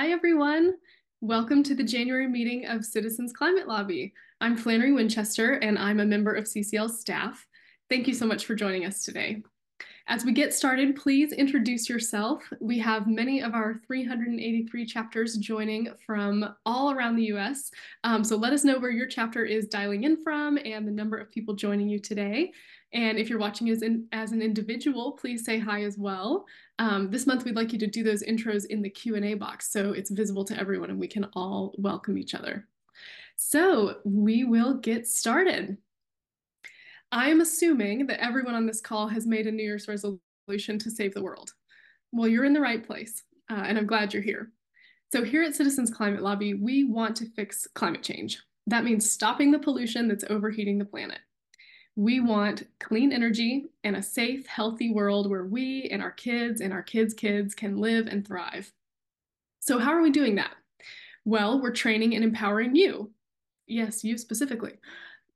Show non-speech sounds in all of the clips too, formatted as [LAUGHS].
Hi, everyone. Welcome to the January meeting of Citizens Climate Lobby. I'm Flannery Winchester, and I'm a member of CCL staff. Thank you so much for joining us today. As we get started, please introduce yourself. We have many of our 383 chapters joining from all around the US. Um, so let us know where your chapter is dialing in from and the number of people joining you today. And if you're watching as, in, as an individual, please say hi as well. Um, this month, we'd like you to do those intros in the Q&A box so it's visible to everyone and we can all welcome each other. So we will get started. I'm assuming that everyone on this call has made a New Year's resolution to save the world. Well, you're in the right place, uh, and I'm glad you're here. So here at Citizens Climate Lobby, we want to fix climate change. That means stopping the pollution that's overheating the planet. We want clean energy and a safe, healthy world where we and our kids and our kids' kids can live and thrive. So how are we doing that? Well, we're training and empowering you. Yes, you specifically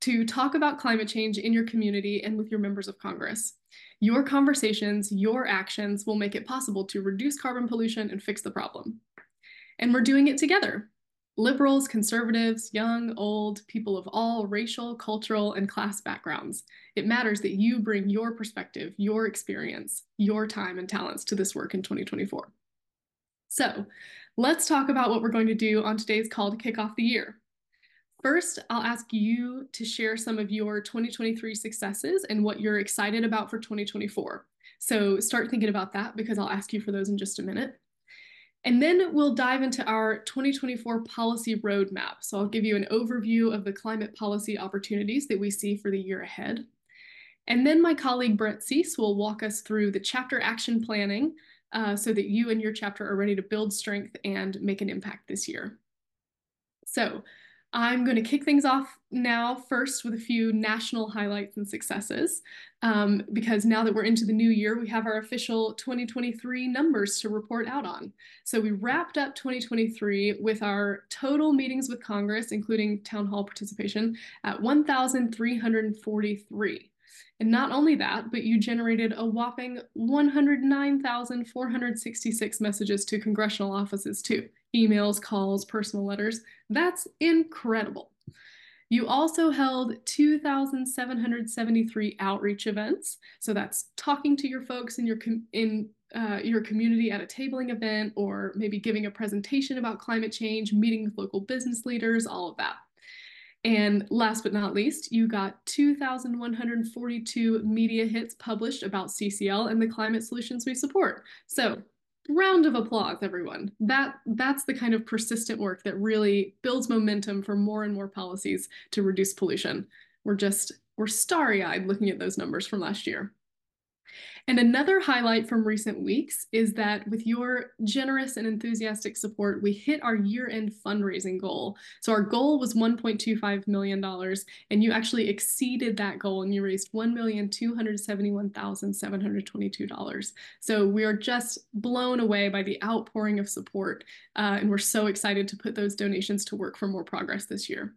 to talk about climate change in your community and with your members of Congress. Your conversations, your actions will make it possible to reduce carbon pollution and fix the problem. And we're doing it together. Liberals, conservatives, young, old, people of all racial, cultural, and class backgrounds. It matters that you bring your perspective, your experience, your time and talents to this work in 2024. So let's talk about what we're going to do on today's call to kick off the year. First, I'll ask you to share some of your 2023 successes and what you're excited about for 2024. So start thinking about that because I'll ask you for those in just a minute. And then we'll dive into our 2024 policy roadmap. So I'll give you an overview of the climate policy opportunities that we see for the year ahead. And then my colleague Brett Cease will walk us through the chapter action planning uh, so that you and your chapter are ready to build strength and make an impact this year. So I'm going to kick things off now first with a few national highlights and successes, um, because now that we're into the new year, we have our official 2023 numbers to report out on. So we wrapped up 2023 with our total meetings with Congress, including town hall participation, at 1,343. And not only that, but you generated a whopping 109,466 messages to congressional offices too emails, calls, personal letters. That's incredible. You also held 2,773 outreach events. So that's talking to your folks in your com- in uh, your community at a tabling event, or maybe giving a presentation about climate change, meeting with local business leaders, all of that. And last but not least, you got 2,142 media hits published about CCL and the climate solutions we support. So round of applause everyone. That that's the kind of persistent work that really builds momentum for more and more policies to reduce pollution. We're just we're starry-eyed looking at those numbers from last year and another highlight from recent weeks is that with your generous and enthusiastic support, we hit our year end fundraising goal. So our goal was $1.25 million, and you actually exceeded that goal and you raised $1,271,722. So we are just blown away by the outpouring of support, uh, and we're so excited to put those donations to work for more progress this year.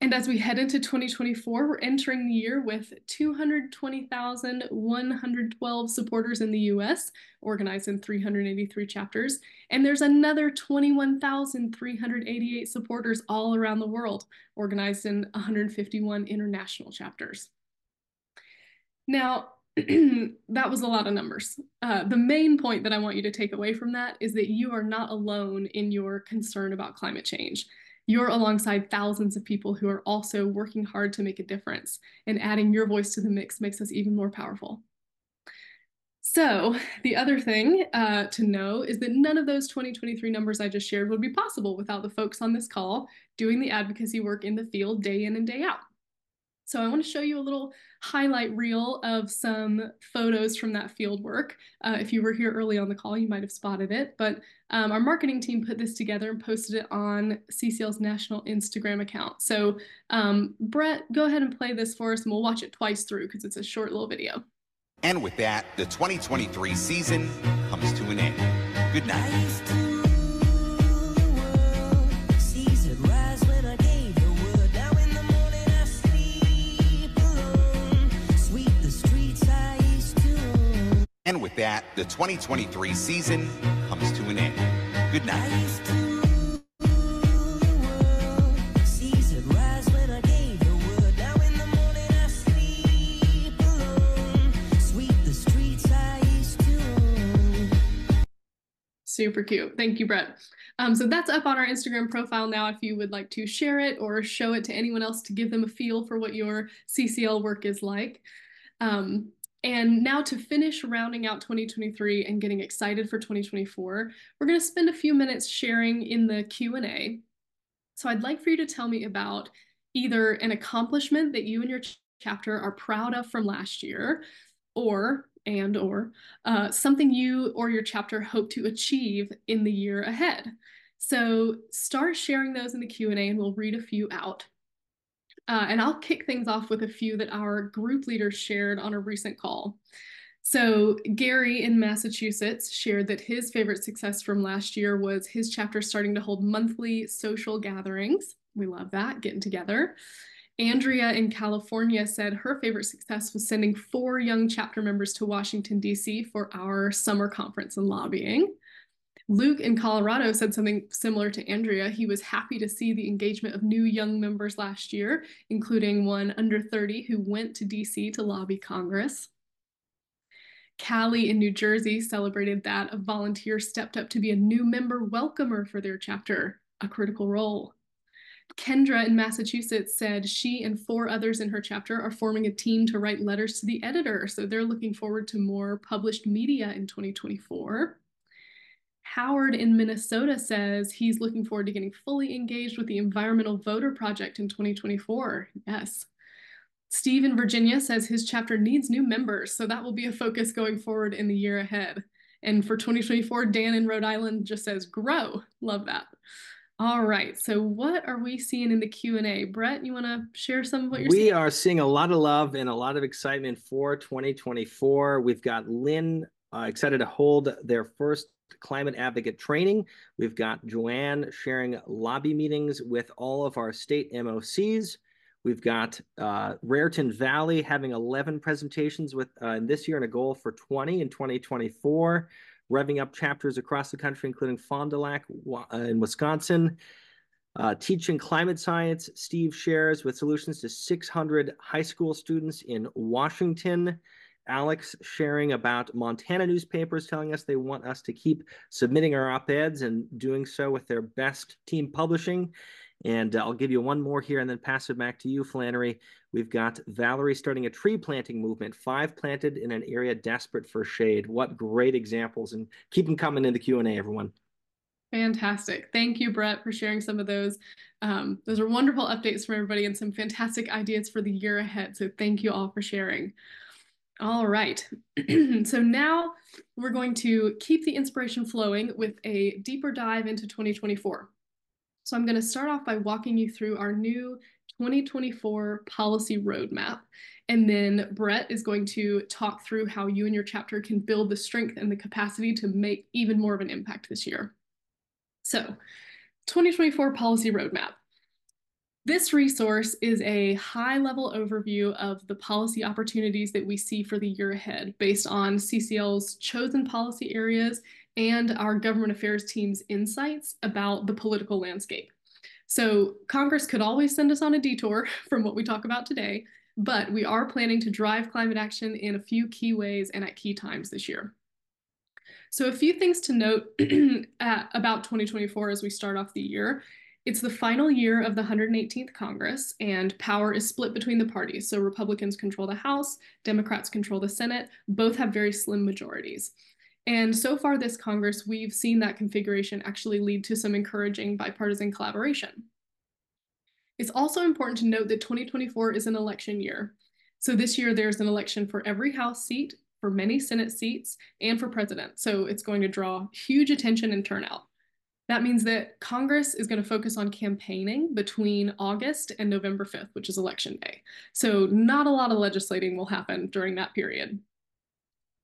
And as we head into 2024, we're entering the year with 220,112 supporters in the US, organized in 383 chapters. And there's another 21,388 supporters all around the world, organized in 151 international chapters. Now, [CLEARS THROAT] that was a lot of numbers. Uh, the main point that I want you to take away from that is that you are not alone in your concern about climate change you're alongside thousands of people who are also working hard to make a difference, and adding your voice to the mix makes us even more powerful. So the other thing uh, to know is that none of those 2023 numbers I just shared would be possible without the folks on this call doing the advocacy work in the field day in and day out. So I want to show you a little highlight reel of some photos from that field work. Uh, if you were here early on the call, you might have spotted it, but um, our marketing team put this together and posted it on CCL's national Instagram account. So um, Brett, go ahead and play this for us and we'll watch it twice through because it's a short little video. And with that, the 2023 season comes to an end. Good night. And with that, the 2023 season comes to an end. Good night. Super cute. Thank you, Brett. Um, so that's up on our Instagram profile now if you would like to share it or show it to anyone else to give them a feel for what your CCL work is like. Um, and now to finish rounding out 2023 and getting excited for 2024, we're going to spend a few minutes sharing in the Q&A. So I'd like for you to tell me about either an accomplishment that you and your ch chapter are proud of from last year, or and or uh, something you or your chapter hope to achieve in the year ahead. So start sharing those in the Q&A and we'll read a few out. Uh, and I'll kick things off with a few that our group leaders shared on a recent call. So Gary in Massachusetts shared that his favorite success from last year was his chapter starting to hold monthly social gatherings. We love that, getting together. Andrea in California said her favorite success was sending four young chapter members to Washington, D.C. for our summer conference and lobbying. Luke in Colorado said something similar to Andrea. He was happy to see the engagement of new young members last year, including one under 30 who went to DC to lobby Congress. Callie in New Jersey celebrated that a volunteer stepped up to be a new member welcomer for their chapter, a critical role. Kendra in Massachusetts said she and four others in her chapter are forming a team to write letters to the editor. So they're looking forward to more published media in 2024. Howard in Minnesota says he's looking forward to getting fully engaged with the Environmental Voter Project in 2024. Yes. Steve in Virginia says his chapter needs new members, so that will be a focus going forward in the year ahead. And for 2024, Dan in Rhode Island just says grow. Love that. All right. So what are we seeing in the Q&A? Brett, you want to share some of what you're we seeing? We are seeing a lot of love and a lot of excitement for 2024. We've got Lynn uh, excited to hold their first climate advocate training. We've got Joanne sharing lobby meetings with all of our state MOCs. We've got uh, Raritan Valley having 11 presentations with uh, this year and a goal for 20 in 2024 revving up chapters across the country, including Fond du Lac uh, in Wisconsin. Uh, teaching climate science, Steve shares with solutions to 600 high school students in Washington. Alex sharing about Montana newspapers, telling us they want us to keep submitting our op eds and doing so with their best team publishing. And uh, I'll give you one more here and then pass it back to you, Flannery. We've got Valerie starting a tree planting movement, five planted in an area desperate for shade. What great examples. And keep them coming in the Q&A, everyone. Fantastic. Thank you, Brett, for sharing some of those. Um, those are wonderful updates from everybody and some fantastic ideas for the year ahead. So thank you all for sharing. All right. [CLEARS THROAT] so now we're going to keep the inspiration flowing with a deeper dive into 2024. So I'm going to start off by walking you through our new 2024 policy roadmap. And then Brett is going to talk through how you and your chapter can build the strength and the capacity to make even more of an impact this year. So 2024 policy roadmap. This resource is a high-level overview of the policy opportunities that we see for the year ahead based on CCL's chosen policy areas and our government affairs team's insights about the political landscape. So Congress could always send us on a detour [LAUGHS] from what we talk about today, but we are planning to drive climate action in a few key ways and at key times this year. So a few things to note [CLEARS THROAT] about 2024 as we start off the year. It's the final year of the 118th Congress, and power is split between the parties. So Republicans control the House, Democrats control the Senate. Both have very slim majorities. And so far this Congress, we've seen that configuration actually lead to some encouraging bipartisan collaboration. It's also important to note that 2024 is an election year. So this year there's an election for every House seat, for many Senate seats, and for president. So it's going to draw huge attention and turnout. That means that Congress is going to focus on campaigning between August and November 5th, which is election day. So not a lot of legislating will happen during that period.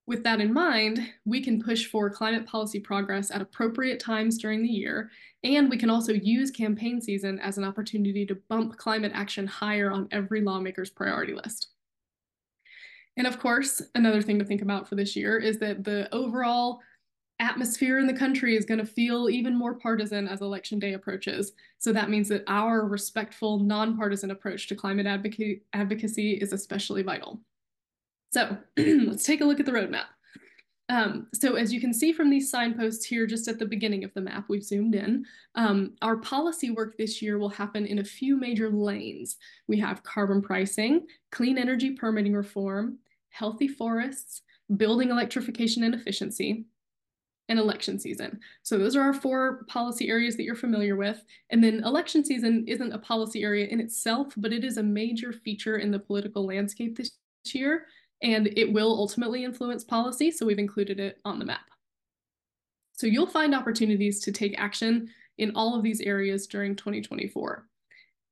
With that in mind, we can push for climate policy progress at appropriate times during the year, and we can also use campaign season as an opportunity to bump climate action higher on every lawmaker's priority list. And of course, another thing to think about for this year is that the overall atmosphere in the country is going to feel even more partisan as election day approaches. So that means that our respectful, nonpartisan approach to climate advocacy is especially vital. So [CLEARS THROAT] let's take a look at the roadmap. Um, so as you can see from these signposts here, just at the beginning of the map, we've zoomed in. Um, our policy work this year will happen in a few major lanes. We have carbon pricing, clean energy permitting reform, healthy forests, building electrification and efficiency, and election season. So those are our four policy areas that you're familiar with. And then election season isn't a policy area in itself, but it is a major feature in the political landscape this year and it will ultimately influence policy, so we've included it on the map. So you'll find opportunities to take action in all of these areas during 2024.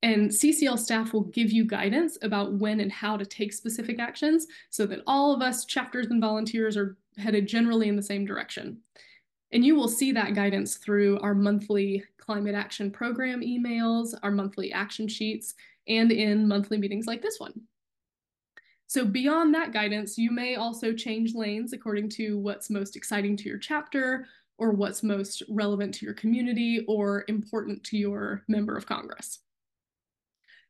And CCL staff will give you guidance about when and how to take specific actions so that all of us chapters and volunteers are headed generally in the same direction. And you will see that guidance through our monthly climate action program emails, our monthly action sheets, and in monthly meetings like this one. So beyond that guidance, you may also change lanes according to what's most exciting to your chapter or what's most relevant to your community or important to your member of Congress.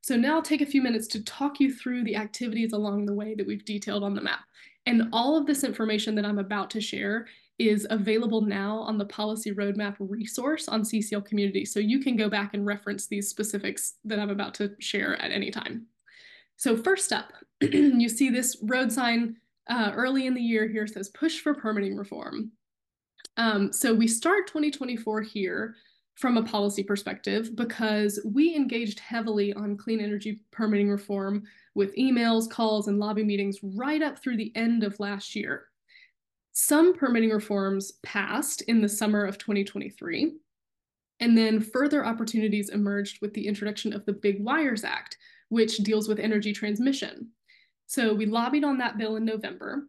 So now I'll take a few minutes to talk you through the activities along the way that we've detailed on the map. And all of this information that I'm about to share is available now on the policy roadmap resource on CCL community. So you can go back and reference these specifics that I'm about to share at any time. So first up, [CLEARS THROAT] you see this road sign uh, early in the year here says push for permitting reform. Um, so we start 2024 here from a policy perspective because we engaged heavily on clean energy permitting reform with emails, calls, and lobby meetings right up through the end of last year. Some permitting reforms passed in the summer of 2023, and then further opportunities emerged with the introduction of the Big Wires Act, which deals with energy transmission. So we lobbied on that bill in November.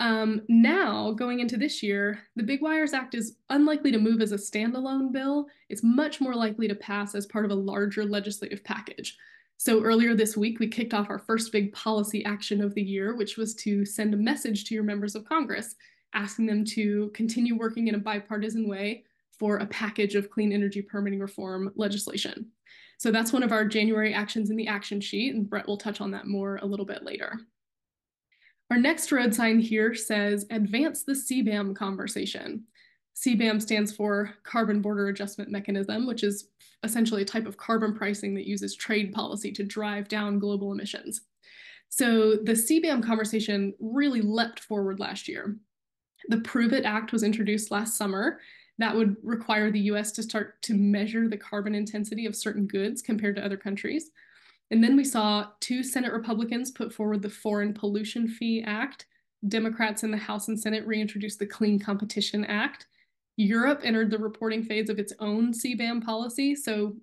Um, now, going into this year, the Big Wires Act is unlikely to move as a standalone bill. It's much more likely to pass as part of a larger legislative package. So earlier this week, we kicked off our first big policy action of the year, which was to send a message to your members of Congress, asking them to continue working in a bipartisan way for a package of clean energy permitting reform legislation. So that's one of our January actions in the action sheet, and Brett will touch on that more a little bit later. Our next road sign here says advance the CBAM conversation. CBAM stands for Carbon Border Adjustment Mechanism, which is essentially a type of carbon pricing that uses trade policy to drive down global emissions. So the CBAM conversation really leapt forward last year. The Prove It Act was introduced last summer, that would require the US to start to measure the carbon intensity of certain goods compared to other countries. And then we saw two Senate Republicans put forward the Foreign Pollution Fee Act. Democrats in the House and Senate reintroduced the Clean Competition Act. Europe entered the reporting phase of its own CBAM policy. So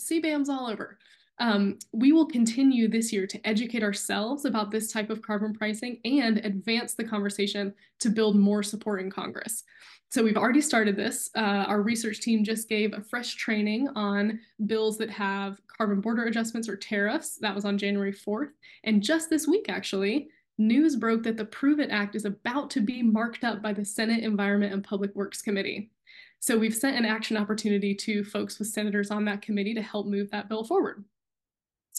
CBAM's all over. Um, we will continue this year to educate ourselves about this type of carbon pricing and advance the conversation to build more support in Congress. So we've already started this. Uh, our research team just gave a fresh training on bills that have carbon border adjustments or tariffs. That was on January 4th. And just this week, actually, news broke that the Prove It Act is about to be marked up by the Senate Environment and Public Works Committee. So we've sent an action opportunity to folks with senators on that committee to help move that bill forward.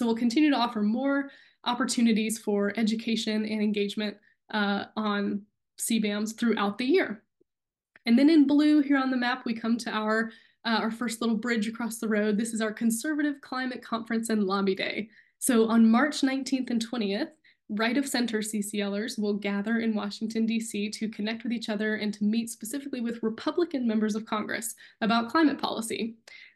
So we'll continue to offer more opportunities for education and engagement uh, on CBAMs throughout the year. And then in blue here on the map, we come to our, uh, our first little bridge across the road. This is our Conservative Climate Conference and Lobby Day. So on March 19th and 20th, right of center CCLers will gather in Washington, D.C. to connect with each other and to meet specifically with Republican members of Congress about climate policy.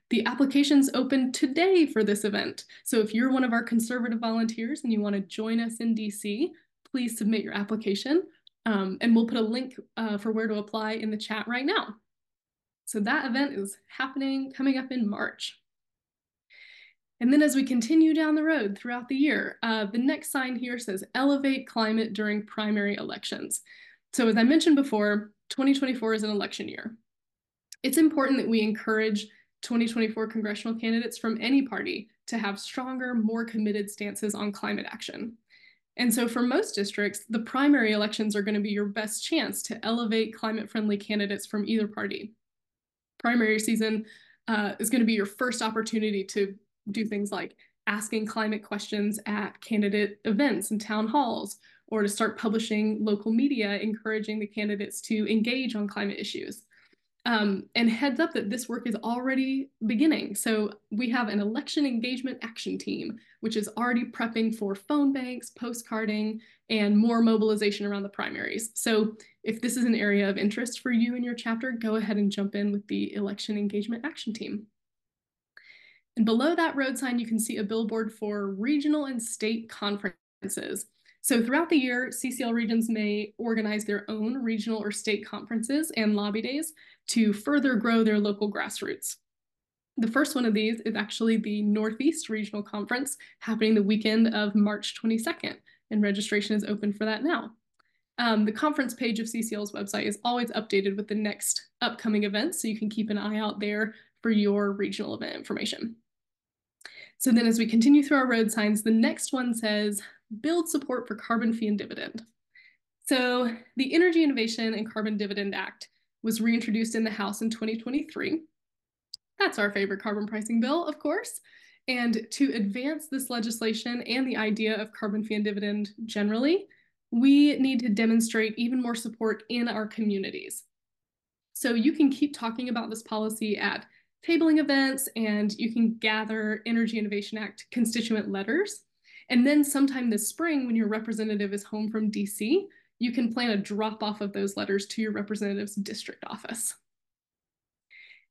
The application's open today for this event. So if you're one of our conservative volunteers and you want to join us in DC, please submit your application. Um, and we'll put a link uh, for where to apply in the chat right now. So that event is happening, coming up in March. And then as we continue down the road throughout the year, uh, the next sign here says elevate climate during primary elections. So as I mentioned before, 2024 is an election year. It's important that we encourage 2024 congressional candidates from any party to have stronger, more committed stances on climate action. And so for most districts, the primary elections are going to be your best chance to elevate climate friendly candidates from either party. Primary season uh, is going to be your first opportunity to do things like asking climate questions at candidate events and town halls, or to start publishing local media encouraging the candidates to engage on climate issues. Um, and heads up that this work is already beginning. So we have an election engagement action team, which is already prepping for phone banks, postcarding, and more mobilization around the primaries. So if this is an area of interest for you and your chapter, go ahead and jump in with the election engagement action team. And below that road sign, you can see a billboard for regional and state conferences. So throughout the year, CCL regions may organize their own regional or state conferences and lobby days to further grow their local grassroots. The first one of these is actually the Northeast Regional Conference happening the weekend of March 22nd, and registration is open for that now. Um, the conference page of CCL's website is always updated with the next upcoming events, so you can keep an eye out there for your regional event information. So then as we continue through our road signs, the next one says build support for carbon fee and dividend. So the Energy Innovation and Carbon Dividend Act was reintroduced in the House in 2023. That's our favorite carbon pricing bill, of course. And to advance this legislation and the idea of carbon fee and dividend generally, we need to demonstrate even more support in our communities. So you can keep talking about this policy at tabling events and you can gather Energy Innovation Act constituent letters and then sometime this spring, when your representative is home from DC, you can plan a drop off of those letters to your representative's district office.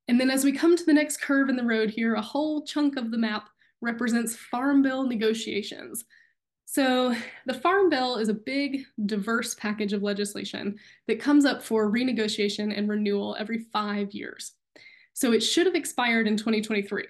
And then as we come to the next curve in the road here, a whole chunk of the map represents Farm Bill negotiations. So the Farm Bill is a big, diverse package of legislation that comes up for renegotiation and renewal every five years. So it should have expired in 2023.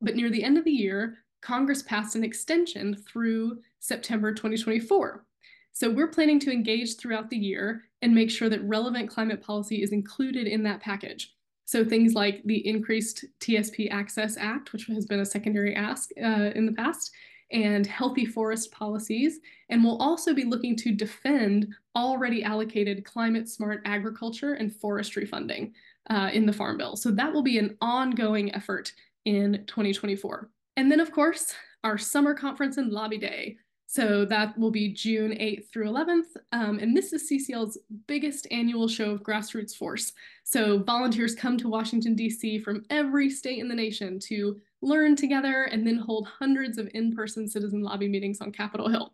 But near the end of the year, Congress passed an extension through September 2024. So we're planning to engage throughout the year and make sure that relevant climate policy is included in that package. So things like the Increased TSP Access Act, which has been a secondary ask uh, in the past, and healthy forest policies. And we'll also be looking to defend already allocated climate smart agriculture and forestry funding uh, in the Farm Bill. So that will be an ongoing effort in 2024. And then, of course, our summer conference and lobby day. So that will be June 8th through 11th. Um, and this is CCL's biggest annual show of grassroots force. So volunteers come to Washington, D.C. from every state in the nation to learn together and then hold hundreds of in person citizen lobby meetings on Capitol Hill.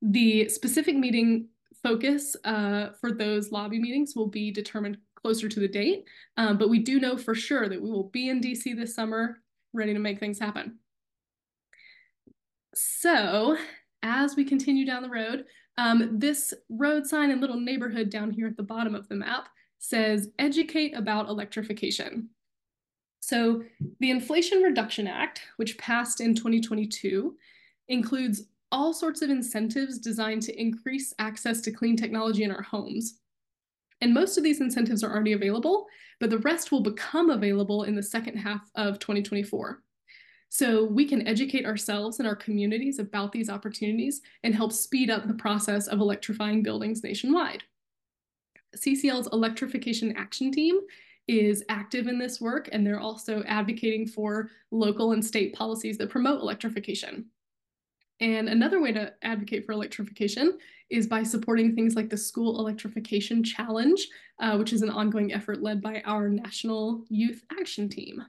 The specific meeting focus uh, for those lobby meetings will be determined closer to the date, um, but we do know for sure that we will be in DC this summer ready to make things happen. So as we continue down the road, um, this road sign and little neighborhood down here at the bottom of the map says educate about electrification. So the Inflation Reduction Act, which passed in 2022, includes all sorts of incentives designed to increase access to clean technology in our homes. And most of these incentives are already available, but the rest will become available in the second half of 2024. So we can educate ourselves and our communities about these opportunities and help speed up the process of electrifying buildings nationwide. CCL's Electrification Action Team is active in this work, and they're also advocating for local and state policies that promote electrification. And another way to advocate for electrification is by supporting things like the School Electrification Challenge, uh, which is an ongoing effort led by our National Youth Action Team.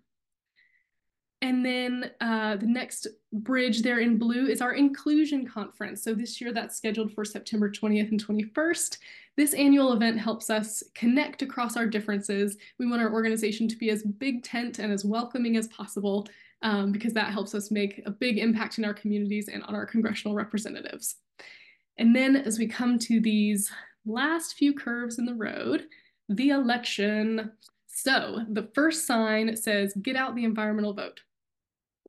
And then uh, the next bridge there in blue is our inclusion conference. So this year that's scheduled for September 20th and 21st. This annual event helps us connect across our differences. We want our organization to be as big tent and as welcoming as possible um, because that helps us make a big impact in our communities and on our congressional representatives. And then as we come to these last few curves in the road, the election. So the first sign says, get out the environmental vote.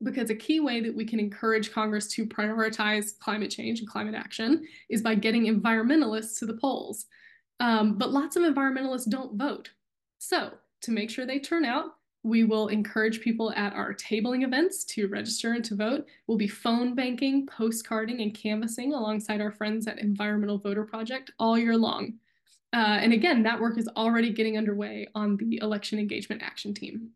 Because a key way that we can encourage Congress to prioritize climate change and climate action is by getting environmentalists to the polls. Um, but lots of environmentalists don't vote. So to make sure they turn out, We will encourage people at our tabling events to register and to vote. We'll be phone banking, postcarding, and canvassing alongside our friends at Environmental Voter Project all year long. Uh, and again, that work is already getting underway on the Election Engagement Action Team.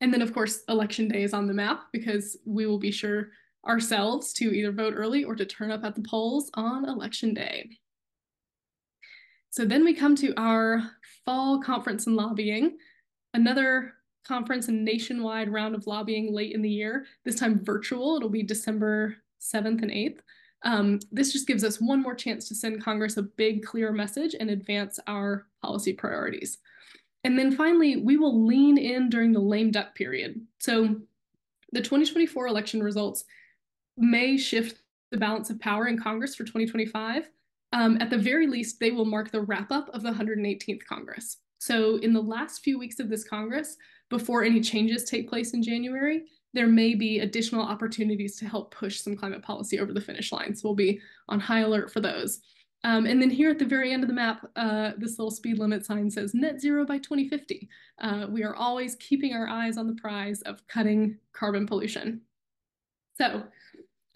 And then, of course, Election Day is on the map because we will be sure ourselves to either vote early or to turn up at the polls on Election Day. So then we come to our fall conference and lobbying another conference and nationwide round of lobbying late in the year, this time virtual. It'll be December 7th and 8th. Um, this just gives us one more chance to send Congress a big, clear message and advance our policy priorities. And then finally, we will lean in during the lame duck period. So the 2024 election results may shift the balance of power in Congress for 2025. Um, at the very least, they will mark the wrap up of the 118th Congress. So, in the last few weeks of this Congress, before any changes take place in January, there may be additional opportunities to help push some climate policy over the finish line. So, we'll be on high alert for those. Um, and then here at the very end of the map, uh, this little speed limit sign says net zero by 2050. Uh, we are always keeping our eyes on the prize of cutting carbon pollution. So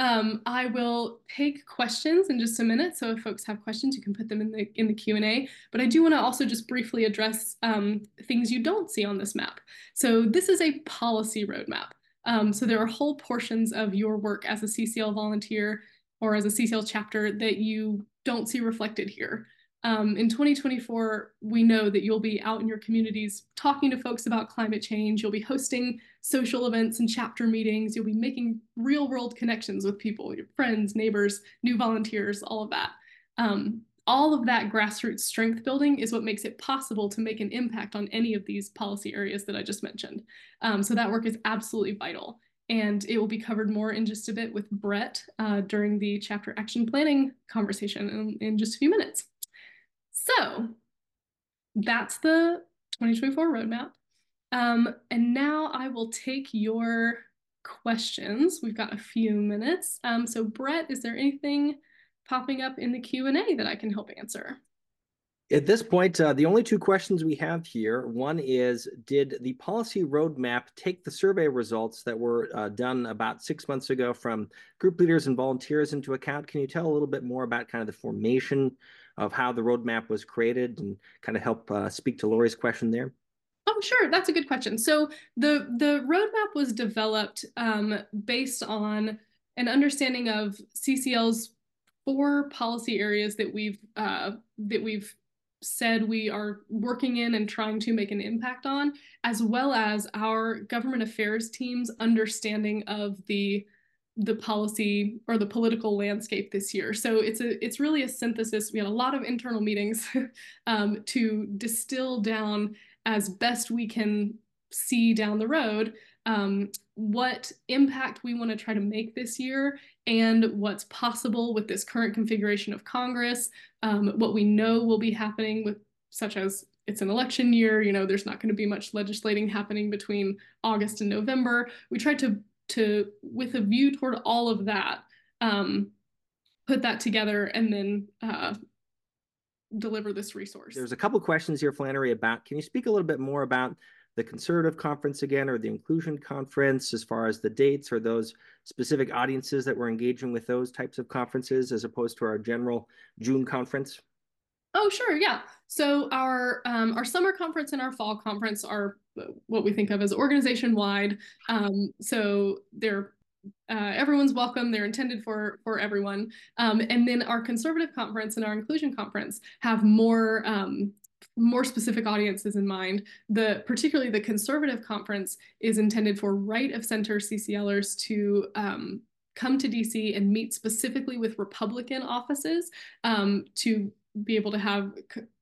um, I will take questions in just a minute. So if folks have questions, you can put them in the in the Q&A. But I do want to also just briefly address um, things you don't see on this map. So this is a policy roadmap. Um, so there are whole portions of your work as a CCL volunteer or as a CCL chapter that you don't see reflected here. Um, in 2024, we know that you'll be out in your communities talking to folks about climate change. You'll be hosting social events and chapter meetings. You'll be making real world connections with people, your friends, neighbors, new volunteers, all of that. Um, all of that grassroots strength building is what makes it possible to make an impact on any of these policy areas that I just mentioned. Um, so that work is absolutely vital. And it will be covered more in just a bit with Brett uh, during the chapter action planning conversation in, in just a few minutes. So that's the 2024 roadmap. Um, and now I will take your questions. We've got a few minutes. Um, so Brett, is there anything popping up in the Q&A that I can help answer? At this point, uh, the only two questions we have here, one is, did the policy roadmap take the survey results that were uh, done about six months ago from group leaders and volunteers into account? Can you tell a little bit more about kind of the formation of how the roadmap was created and kind of help uh, speak to Lori's question there? Oh, sure. That's a good question. So the the roadmap was developed um, based on an understanding of CCL's four policy areas that we've uh, that we've said we are working in and trying to make an impact on, as well as our government affairs team's understanding of the the policy or the political landscape this year. So it's a it's really a synthesis. We had a lot of internal meetings [LAUGHS] um, to distill down as best we can see down the road um, what impact we want to try to make this year and what's possible with this current configuration of Congress, um, what we know will be happening with such as it's an election year, you know, there's not going to be much legislating happening between August and November. We tried to to with a view toward all of that, um, put that together and then uh, deliver this resource. There's a couple questions here, Flannery, about can you speak a little bit more about the conservative conference again or the inclusion conference as far as the dates or those specific audiences that we're engaging with those types of conferences as opposed to our general June conference? Oh, sure, yeah. So our um, our summer conference and our fall conference are what we think of as organization wide. Um, so they're uh, everyone's welcome. They're intended for for everyone. Um, and then our conservative conference and our inclusion conference have more um, more specific audiences in mind. The particularly the conservative conference is intended for right of center CCLers to um, come to DC and meet specifically with Republican offices um, to be able to have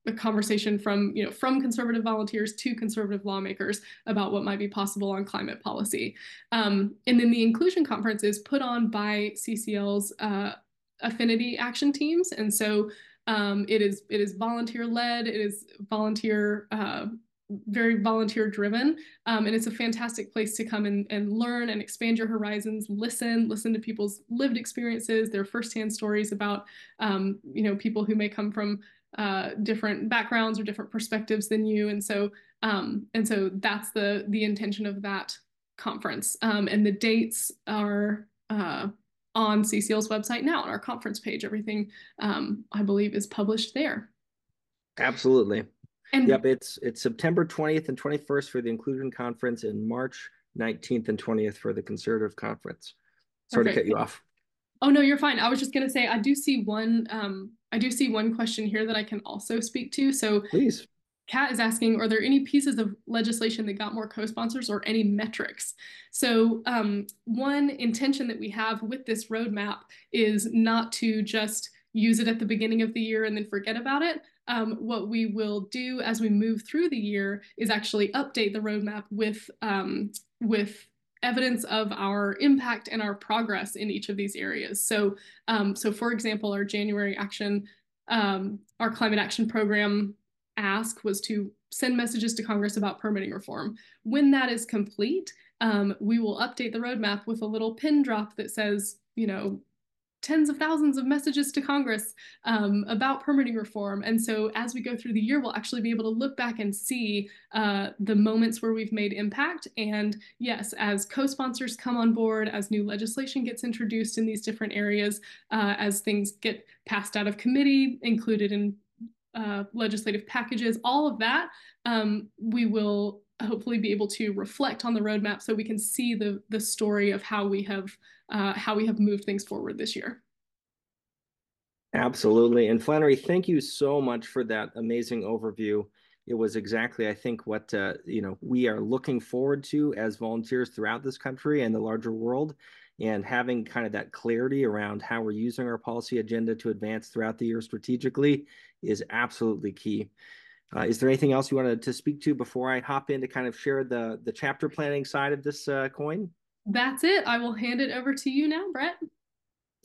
a conversation from you know from conservative volunteers to conservative lawmakers about what might be possible on climate policy. Um, and then the inclusion conference is put on by ccl's uh, affinity action teams. And so um, it is it is volunteer led it is volunteer uh, very volunteer driven um, and it's a fantastic place to come and, and learn and expand your horizons listen listen to people's lived experiences their firsthand stories about um, you know people who may come from uh, different backgrounds or different perspectives than you. And so um, and so that's the the intention of that conference. Um, and the dates are uh, on ccl's website now on our conference page. Everything um, i believe is published there. Absolutely and yep, it's it's September 20th and 21st for the Inclusion Conference and March 19th and 20th for the Conservative Conference. Sorry okay. to cut you off. Oh no, you're fine. I was just gonna say I do see one um I do see one question here that I can also speak to. So please. Kat is asking, are there any pieces of legislation that got more co-sponsors or any metrics? So um, one intention that we have with this roadmap is not to just use it at the beginning of the year and then forget about it, um, what we will do as we move through the year is actually update the roadmap with um, with evidence of our impact and our progress in each of these areas. So, um, so for example, our January action, um, our climate action program ask was to send messages to Congress about permitting reform. When that is complete, um, we will update the roadmap with a little pin drop that says, you know, tens of thousands of messages to Congress um, about permitting reform. And so as we go through the year, we'll actually be able to look back and see uh, the moments where we've made impact. And yes, as co-sponsors come on board, as new legislation gets introduced in these different areas, uh, as things get passed out of committee, included in uh, legislative packages, all of that, um, we will hopefully be able to reflect on the roadmap so we can see the the story of how we have uh, how we have moved things forward this year. Absolutely. And Flannery, thank you so much for that amazing overview. It was exactly, I think, what uh, you know we are looking forward to as volunteers throughout this country and the larger world, and having kind of that clarity around how we're using our policy agenda to advance throughout the year strategically is absolutely key. Uh, is there anything else you wanted to speak to before I hop in to kind of share the the chapter planning side of this uh, coin? That's it. I will hand it over to you now, Brett.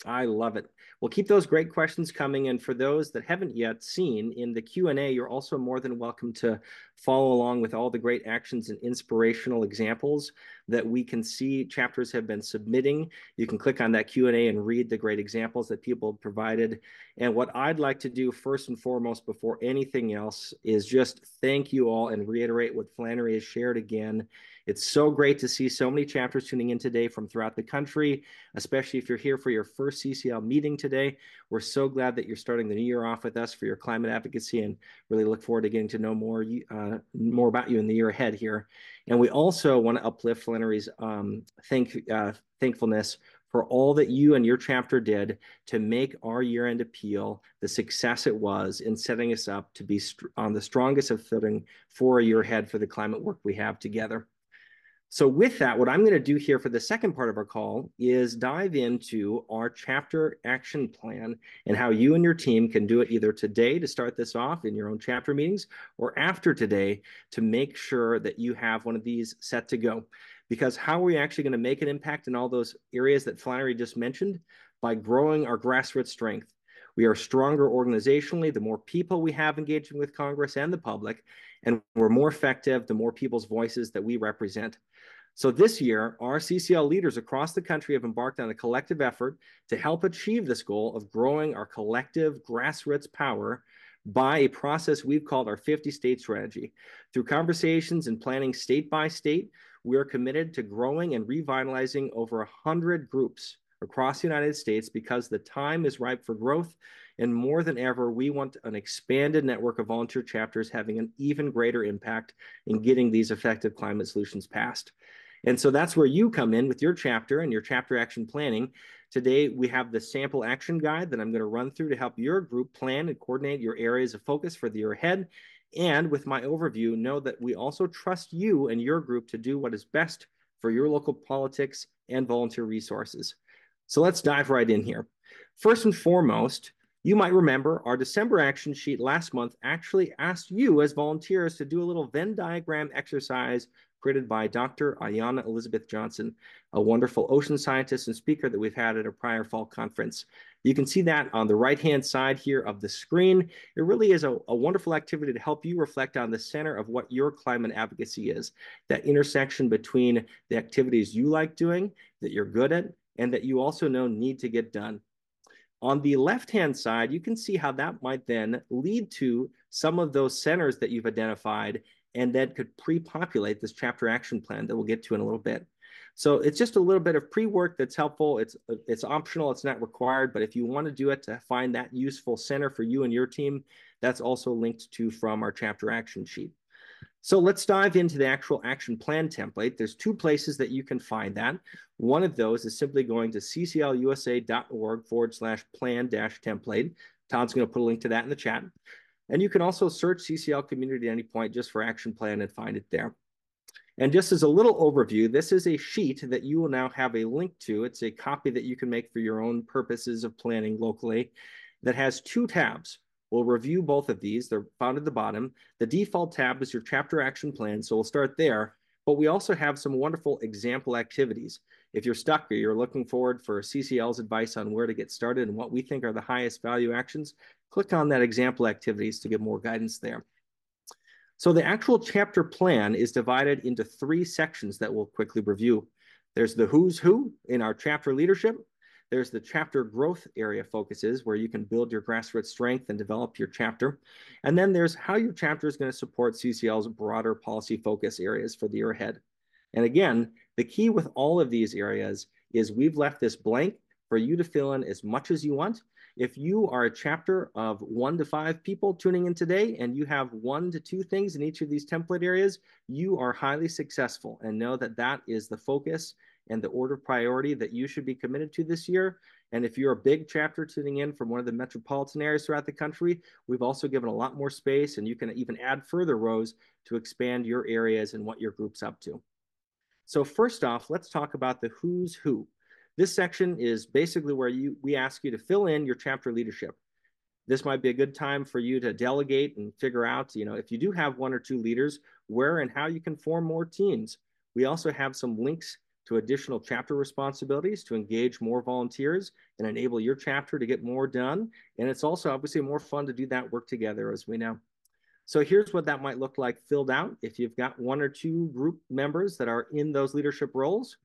I love it. Well, keep those great questions coming. And for those that haven't yet seen in the Q&A, you're also more than welcome to follow along with all the great actions and inspirational examples that we can see chapters have been submitting. You can click on that Q&A and read the great examples that people have provided. And what I'd like to do first and foremost before anything else is just thank you all and reiterate what Flannery has shared again it's so great to see so many chapters tuning in today from throughout the country, especially if you're here for your first CCL meeting today. We're so glad that you're starting the new year off with us for your climate advocacy and really look forward to getting to know more, uh, more about you in the year ahead here. And we also want to uplift Flannery's um, thank, uh, thankfulness for all that you and your chapter did to make our year-end appeal the success it was in setting us up to be on the strongest of footing for a year ahead for the climate work we have together. So with that, what I'm going to do here for the second part of our call is dive into our chapter action plan and how you and your team can do it either today to start this off in your own chapter meetings or after today to make sure that you have one of these set to go. Because how are we actually going to make an impact in all those areas that Flannery just mentioned? By growing our grassroots strength. We are stronger organizationally the more people we have engaging with Congress and the public, and we're more effective the more people's voices that we represent. So this year, our CCL leaders across the country have embarked on a collective effort to help achieve this goal of growing our collective grassroots power by a process we've called our 50 state strategy. Through conversations and planning state by state, we are committed to growing and revitalizing over 100 groups across the United States because the time is ripe for growth. And more than ever, we want an expanded network of volunteer chapters having an even greater impact in getting these effective climate solutions passed. And so that's where you come in with your chapter and your chapter action planning. Today, we have the sample action guide that I'm going to run through to help your group plan and coordinate your areas of focus for the year ahead. And with my overview, know that we also trust you and your group to do what is best for your local politics and volunteer resources. So let's dive right in here. First and foremost, you might remember our December action sheet last month actually asked you as volunteers to do a little Venn diagram exercise created by Dr. Ayana Elizabeth Johnson, a wonderful ocean scientist and speaker that we've had at a prior fall conference. You can see that on the right-hand side here of the screen. It really is a, a, wonderful activity to help you reflect on the center of what your climate advocacy is, that intersection between the activities you like doing, that you're good at, and that you also know need to get done. On the left-hand side, you can see how that might then lead to some of those centers that you've identified and then could pre-populate this chapter action plan that we'll get to in a little bit. So it's just a little bit of pre-work that's helpful. It's it's optional, it's not required, but if you want to do it to find that useful center for you and your team, that's also linked to from our chapter action sheet. So let's dive into the actual action plan template. There's two places that you can find that. One of those is simply going to cclusa.org forward slash plan dash template. Todd's going to put a link to that in the chat. And you can also search CCL community at any point just for action plan and find it there. And just as a little overview, this is a sheet that you will now have a link to. It's a copy that you can make for your own purposes of planning locally that has two tabs. We'll review both of these. They're found at the bottom. The default tab is your chapter action plan, so we'll start there. But we also have some wonderful example activities. If you're stuck or you're looking forward for CCL's advice on where to get started and what we think are the highest value actions, click on that example activities to get more guidance there. So the actual chapter plan is divided into three sections that we'll quickly review. There's the who's who in our chapter leadership. There's the chapter growth area focuses where you can build your grassroots strength and develop your chapter. And then there's how your chapter is going to support CCL's broader policy focus areas for the year ahead. And again, the key with all of these areas is we've left this blank for you to fill in as much as you want if you are a chapter of one to five people tuning in today and you have one to two things in each of these template areas, you are highly successful and know that that is the focus and the order of priority that you should be committed to this year. And if you're a big chapter tuning in from one of the metropolitan areas throughout the country, we've also given a lot more space and you can even add further rows to expand your areas and what your group's up to. So first off, let's talk about the who's who. This section is basically where you we ask you to fill in your chapter leadership. This might be a good time for you to delegate and figure out, you know, if you do have one or two leaders, where and how you can form more teams. We also have some links to additional chapter responsibilities to engage more volunteers and enable your chapter to get more done. And it's also obviously more fun to do that work together as we know. So here's what that might look like filled out. If you've got one or two group members that are in those leadership roles,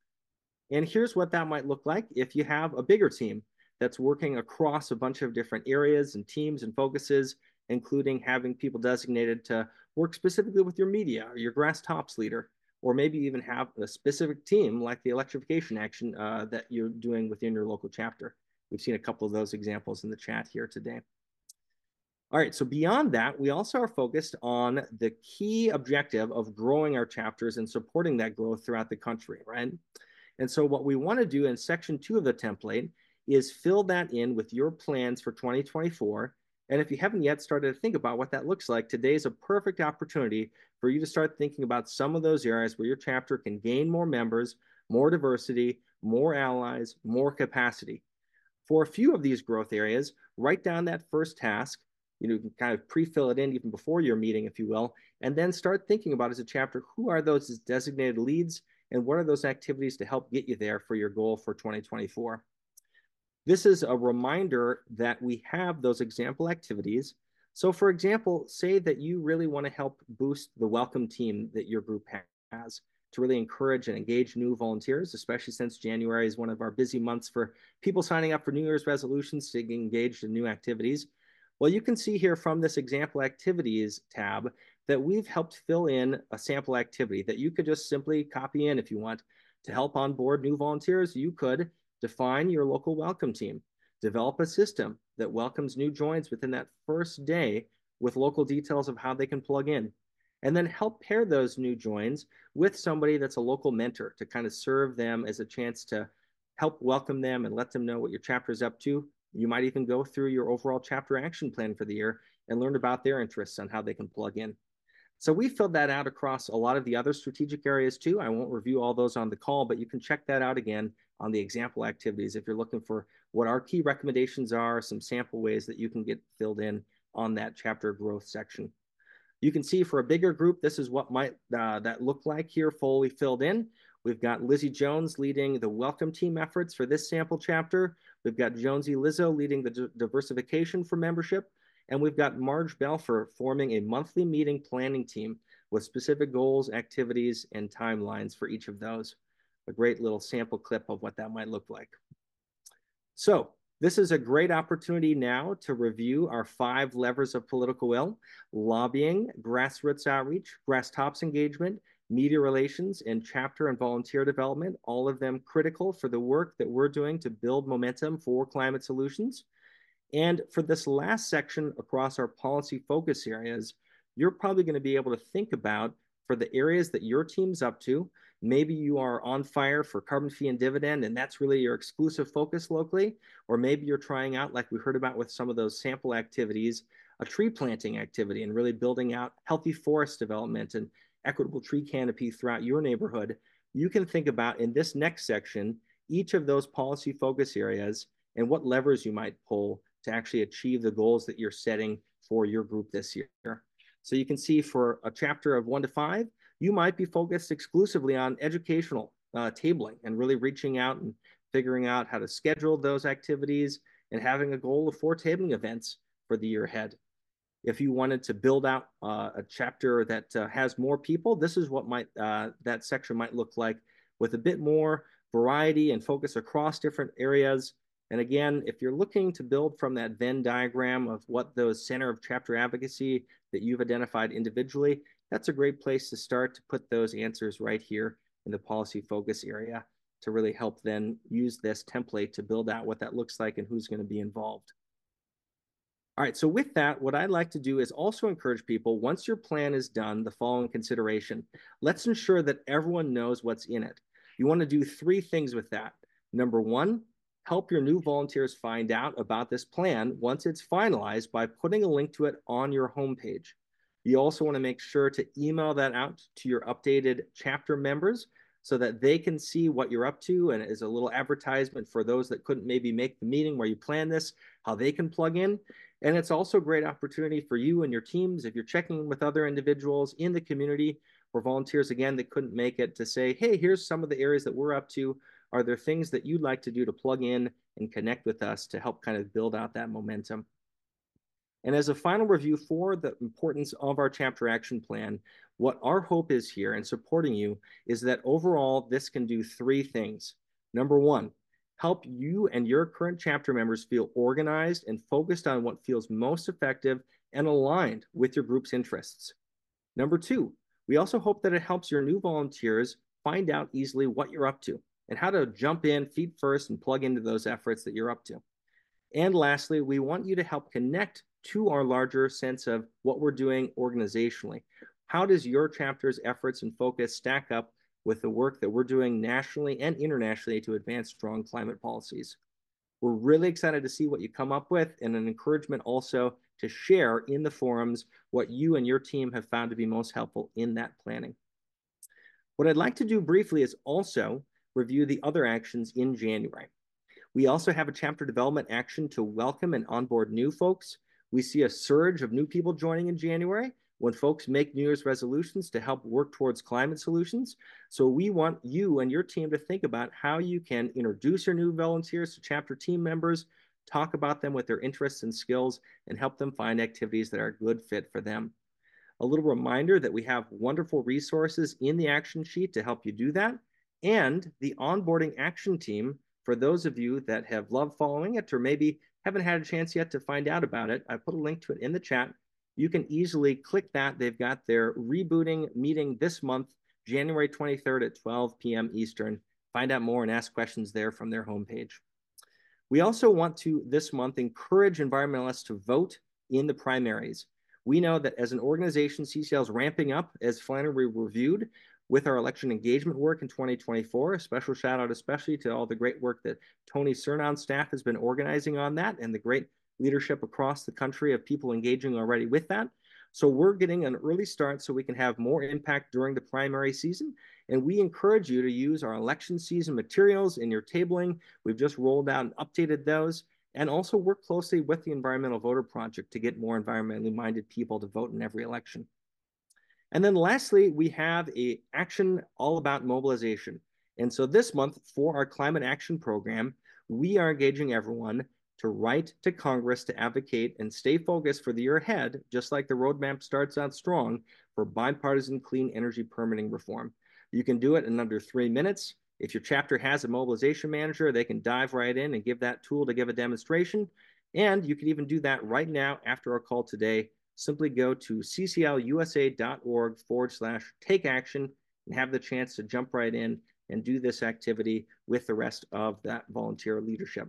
and here's what that might look like if you have a bigger team that's working across a bunch of different areas and teams and focuses, including having people designated to work specifically with your media or your grass tops leader, or maybe even have a specific team like the electrification action uh, that you're doing within your local chapter. We've seen a couple of those examples in the chat here today. All right, so beyond that, we also are focused on the key objective of growing our chapters and supporting that growth throughout the country, right? And so what we want to do in section two of the template is fill that in with your plans for 2024. And if you haven't yet started to think about what that looks like, today is a perfect opportunity for you to start thinking about some of those areas where your chapter can gain more members, more diversity, more allies, more capacity. For a few of these growth areas, write down that first task. You know, you can kind of pre-fill it in even before your meeting, if you will, and then start thinking about as a chapter, who are those designated leads and what are those activities to help get you there for your goal for 2024. This is a reminder that we have those example activities. So for example, say that you really want to help boost the welcome team that your group has to really encourage and engage new volunteers, especially since January is one of our busy months for people signing up for New Year's resolutions to engage in new activities. Well, you can see here from this example activities tab that we've helped fill in a sample activity that you could just simply copy in if you want. To help onboard new volunteers, you could define your local welcome team, develop a system that welcomes new joins within that first day with local details of how they can plug in, and then help pair those new joins with somebody that's a local mentor to kind of serve them as a chance to help welcome them and let them know what your chapter is up to. You might even go through your overall chapter action plan for the year and learn about their interests and how they can plug in. So we filled that out across a lot of the other strategic areas too. I won't review all those on the call, but you can check that out again on the example activities if you're looking for what our key recommendations are, some sample ways that you can get filled in on that chapter growth section. You can see for a bigger group, this is what might uh, that look like here, fully filled in. We've got Lizzie Jones leading the welcome team efforts for this sample chapter. We've got Jonesy Lizzo leading the diversification for membership. And we've got Marge Belfer forming a monthly meeting planning team with specific goals, activities, and timelines for each of those. A great little sample clip of what that might look like. So this is a great opportunity now to review our five levers of political will, lobbying, grassroots outreach, grass tops engagement, media relations, and chapter and volunteer development, all of them critical for the work that we're doing to build momentum for climate solutions. And for this last section across our policy focus areas, you're probably going to be able to think about for the areas that your team's up to. Maybe you are on fire for carbon fee and dividend, and that's really your exclusive focus locally. Or maybe you're trying out, like we heard about with some of those sample activities, a tree planting activity and really building out healthy forest development and equitable tree canopy throughout your neighborhood. You can think about in this next section each of those policy focus areas and what levers you might pull to actually achieve the goals that you're setting for your group this year. So you can see for a chapter of one to five, you might be focused exclusively on educational uh, tabling and really reaching out and figuring out how to schedule those activities and having a goal of four tabling events for the year ahead. If you wanted to build out uh, a chapter that uh, has more people, this is what might uh, that section might look like with a bit more variety and focus across different areas and again, if you're looking to build from that Venn diagram of what those center of chapter advocacy that you've identified individually, that's a great place to start to put those answers right here in the policy focus area to really help then use this template to build out what that looks like and who's going to be involved. All right, so with that, what I'd like to do is also encourage people, once your plan is done, the following consideration. Let's ensure that everyone knows what's in it. You want to do three things with that. Number one, help your new volunteers find out about this plan once it's finalized by putting a link to it on your homepage. You also want to make sure to email that out to your updated chapter members so that they can see what you're up to and as a little advertisement for those that couldn't maybe make the meeting where you plan this, how they can plug in. And it's also a great opportunity for you and your teams if you're checking with other individuals in the community or volunteers again that couldn't make it to say, hey, here's some of the areas that we're up to. Are there things that you'd like to do to plug in and connect with us to help kind of build out that momentum? And as a final review for the importance of our chapter action plan, what our hope is here and supporting you is that overall this can do three things. Number one, help you and your current chapter members feel organized and focused on what feels most effective and aligned with your group's interests. Number two, we also hope that it helps your new volunteers find out easily what you're up to and how to jump in feet first and plug into those efforts that you're up to. And lastly, we want you to help connect to our larger sense of what we're doing organizationally. How does your chapter's efforts and focus stack up with the work that we're doing nationally and internationally to advance strong climate policies? We're really excited to see what you come up with and an encouragement also to share in the forums what you and your team have found to be most helpful in that planning. What I'd like to do briefly is also review the other actions in January. We also have a chapter development action to welcome and onboard new folks. We see a surge of new people joining in January when folks make New Year's resolutions to help work towards climate solutions. So we want you and your team to think about how you can introduce your new volunteers to chapter team members, talk about them with their interests and skills, and help them find activities that are a good fit for them. A little reminder that we have wonderful resources in the action sheet to help you do that and the onboarding action team for those of you that have loved following it or maybe haven't had a chance yet to find out about it. I put a link to it in the chat. You can easily click that. They've got their rebooting meeting this month, January 23rd at 12 p.m. Eastern. Find out more and ask questions there from their homepage. We also want to this month encourage environmentalists to vote in the primaries. We know that as an organization, CCL is ramping up, as Flannery reviewed with our election engagement work in 2024. A special shout out, especially to all the great work that Tony Cernon's staff has been organizing on that and the great leadership across the country of people engaging already with that. So we're getting an early start so we can have more impact during the primary season. And we encourage you to use our election season materials in your tabling. We've just rolled out and updated those. And also work closely with the Environmental Voter Project to get more environmentally minded people to vote in every election. And then lastly, we have a action all about mobilization. And so this month for our climate action program, we are engaging everyone to write to Congress to advocate and stay focused for the year ahead, just like the roadmap starts out strong for bipartisan clean energy permitting reform. You can do it in under three minutes. If your chapter has a mobilization manager, they can dive right in and give that tool to give a demonstration. And you can even do that right now after our call today. Simply go to cclusa.org forward slash take action and have the chance to jump right in and do this activity with the rest of that volunteer leadership.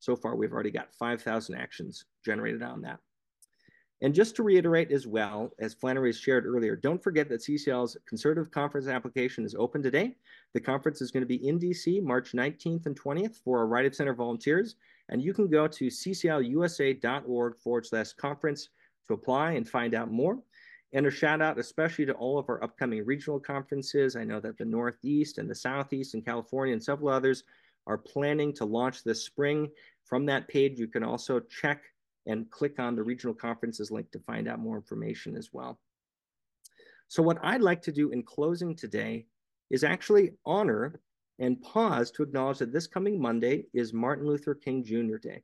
So far, we've already got 5,000 actions generated on that. And just to reiterate as well, as Flannery shared earlier, don't forget that CCL's Conservative Conference application is open today. The conference is going to be in DC March 19th and 20th for our Right of Center volunteers. And you can go to cclusa.org forward slash conference to apply and find out more. And a shout out especially to all of our upcoming regional conferences. I know that the Northeast and the Southeast and California and several others are planning to launch this spring. From that page, you can also check and click on the regional conferences link to find out more information as well. So what I'd like to do in closing today is actually honor and pause to acknowledge that this coming Monday is Martin Luther King Jr. Day.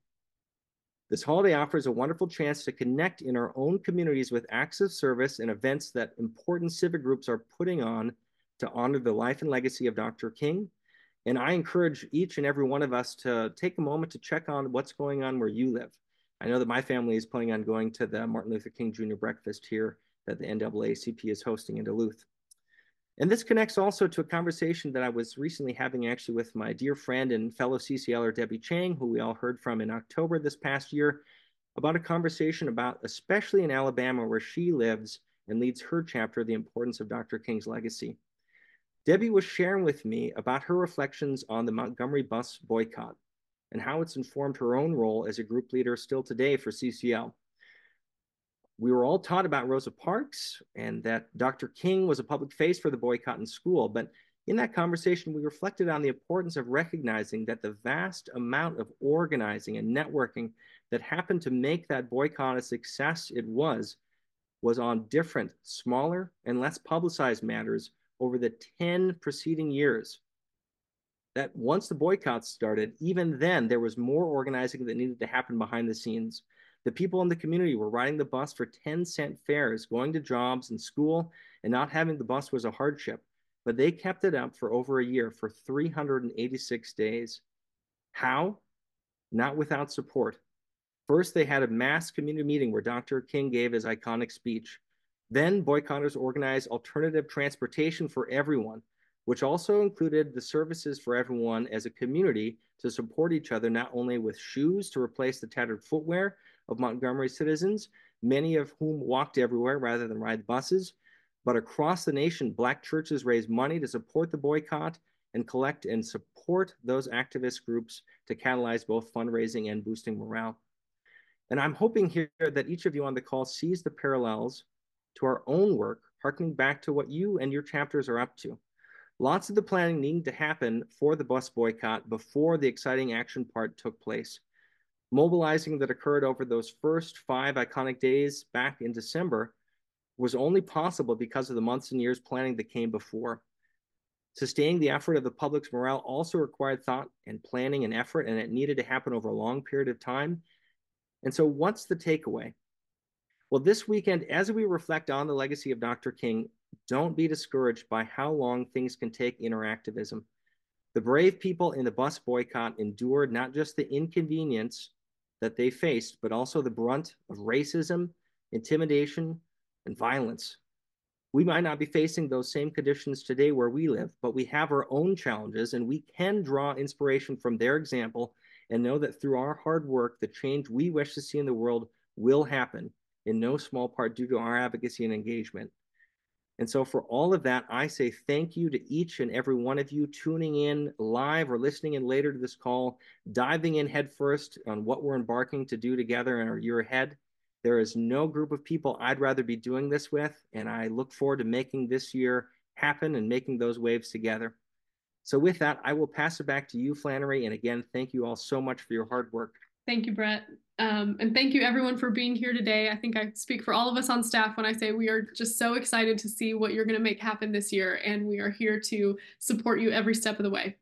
This holiday offers a wonderful chance to connect in our own communities with acts of service and events that important civic groups are putting on to honor the life and legacy of Dr. King. And I encourage each and every one of us to take a moment to check on what's going on where you live. I know that my family is planning on going to the Martin Luther King Jr. breakfast here that the NAACP is hosting in Duluth. And this connects also to a conversation that I was recently having actually with my dear friend and fellow CCLer Debbie Chang, who we all heard from in October this past year, about a conversation about, especially in Alabama, where she lives and leads her chapter, the importance of Dr. King's legacy. Debbie was sharing with me about her reflections on the Montgomery bus boycott and how it's informed her own role as a group leader still today for CCL. We were all taught about Rosa Parks and that Dr. King was a public face for the boycott in school, but in that conversation, we reflected on the importance of recognizing that the vast amount of organizing and networking that happened to make that boycott a success it was, was on different, smaller, and less publicized matters over the 10 preceding years that once the boycott started, even then there was more organizing that needed to happen behind the scenes. The people in the community were riding the bus for 10 cent fares, going to jobs and school, and not having the bus was a hardship. But they kept it up for over a year, for 386 days. How? Not without support. First, they had a mass community meeting where Dr. King gave his iconic speech. Then, boycotters organized alternative transportation for everyone which also included the services for everyone as a community to support each other, not only with shoes to replace the tattered footwear of Montgomery citizens, many of whom walked everywhere rather than ride buses, but across the nation, Black churches raised money to support the boycott and collect and support those activist groups to catalyze both fundraising and boosting morale. And I'm hoping here that each of you on the call sees the parallels to our own work, harkening back to what you and your chapters are up to. Lots of the planning needed to happen for the bus boycott before the exciting action part took place. Mobilizing that occurred over those first five iconic days back in December was only possible because of the months and years planning that came before. Sustaining the effort of the public's morale also required thought and planning and effort, and it needed to happen over a long period of time. And so, what's the takeaway? Well, this weekend, as we reflect on the legacy of Dr. King, don't be discouraged by how long things can take in our activism. The brave people in the bus boycott endured not just the inconvenience that they faced, but also the brunt of racism, intimidation, and violence. We might not be facing those same conditions today where we live, but we have our own challenges and we can draw inspiration from their example and know that through our hard work, the change we wish to see in the world will happen, in no small part due to our advocacy and engagement. And so, for all of that, I say thank you to each and every one of you tuning in live or listening in later to this call, diving in headfirst on what we're embarking to do together in our year ahead. There is no group of people I'd rather be doing this with, and I look forward to making this year happen and making those waves together. So, with that, I will pass it back to you, Flannery. And again, thank you all so much for your hard work Thank you, Brett. Um, and thank you everyone for being here today. I think I speak for all of us on staff when I say we are just so excited to see what you're going to make happen this year, and we are here to support you every step of the way.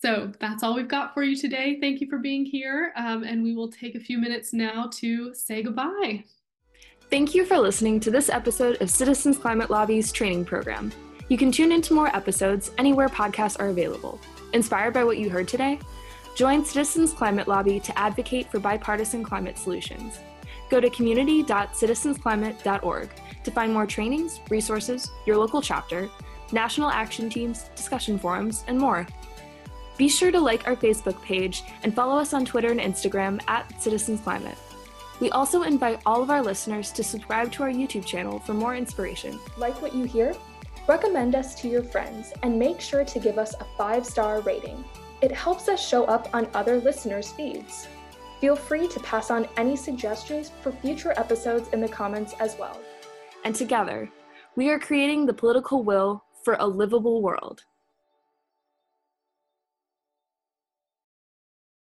So that's all we've got for you today. Thank you for being here, um, and we will take a few minutes now to say goodbye. Thank you for listening to this episode of Citizens Climate Lobby's training program. You can tune into more episodes anywhere podcasts are available. Inspired by what you heard today? Join Citizens Climate Lobby to advocate for bipartisan climate solutions. Go to community.citizensclimate.org to find more trainings, resources, your local chapter, national action teams, discussion forums, and more. Be sure to like our Facebook page and follow us on Twitter and Instagram at Citizens Climate. We also invite all of our listeners to subscribe to our YouTube channel for more inspiration. Like what you hear? Recommend us to your friends and make sure to give us a five star rating. It helps us show up on other listeners' feeds. Feel free to pass on any suggestions for future episodes in the comments as well. And together, we are creating the political will for a livable world.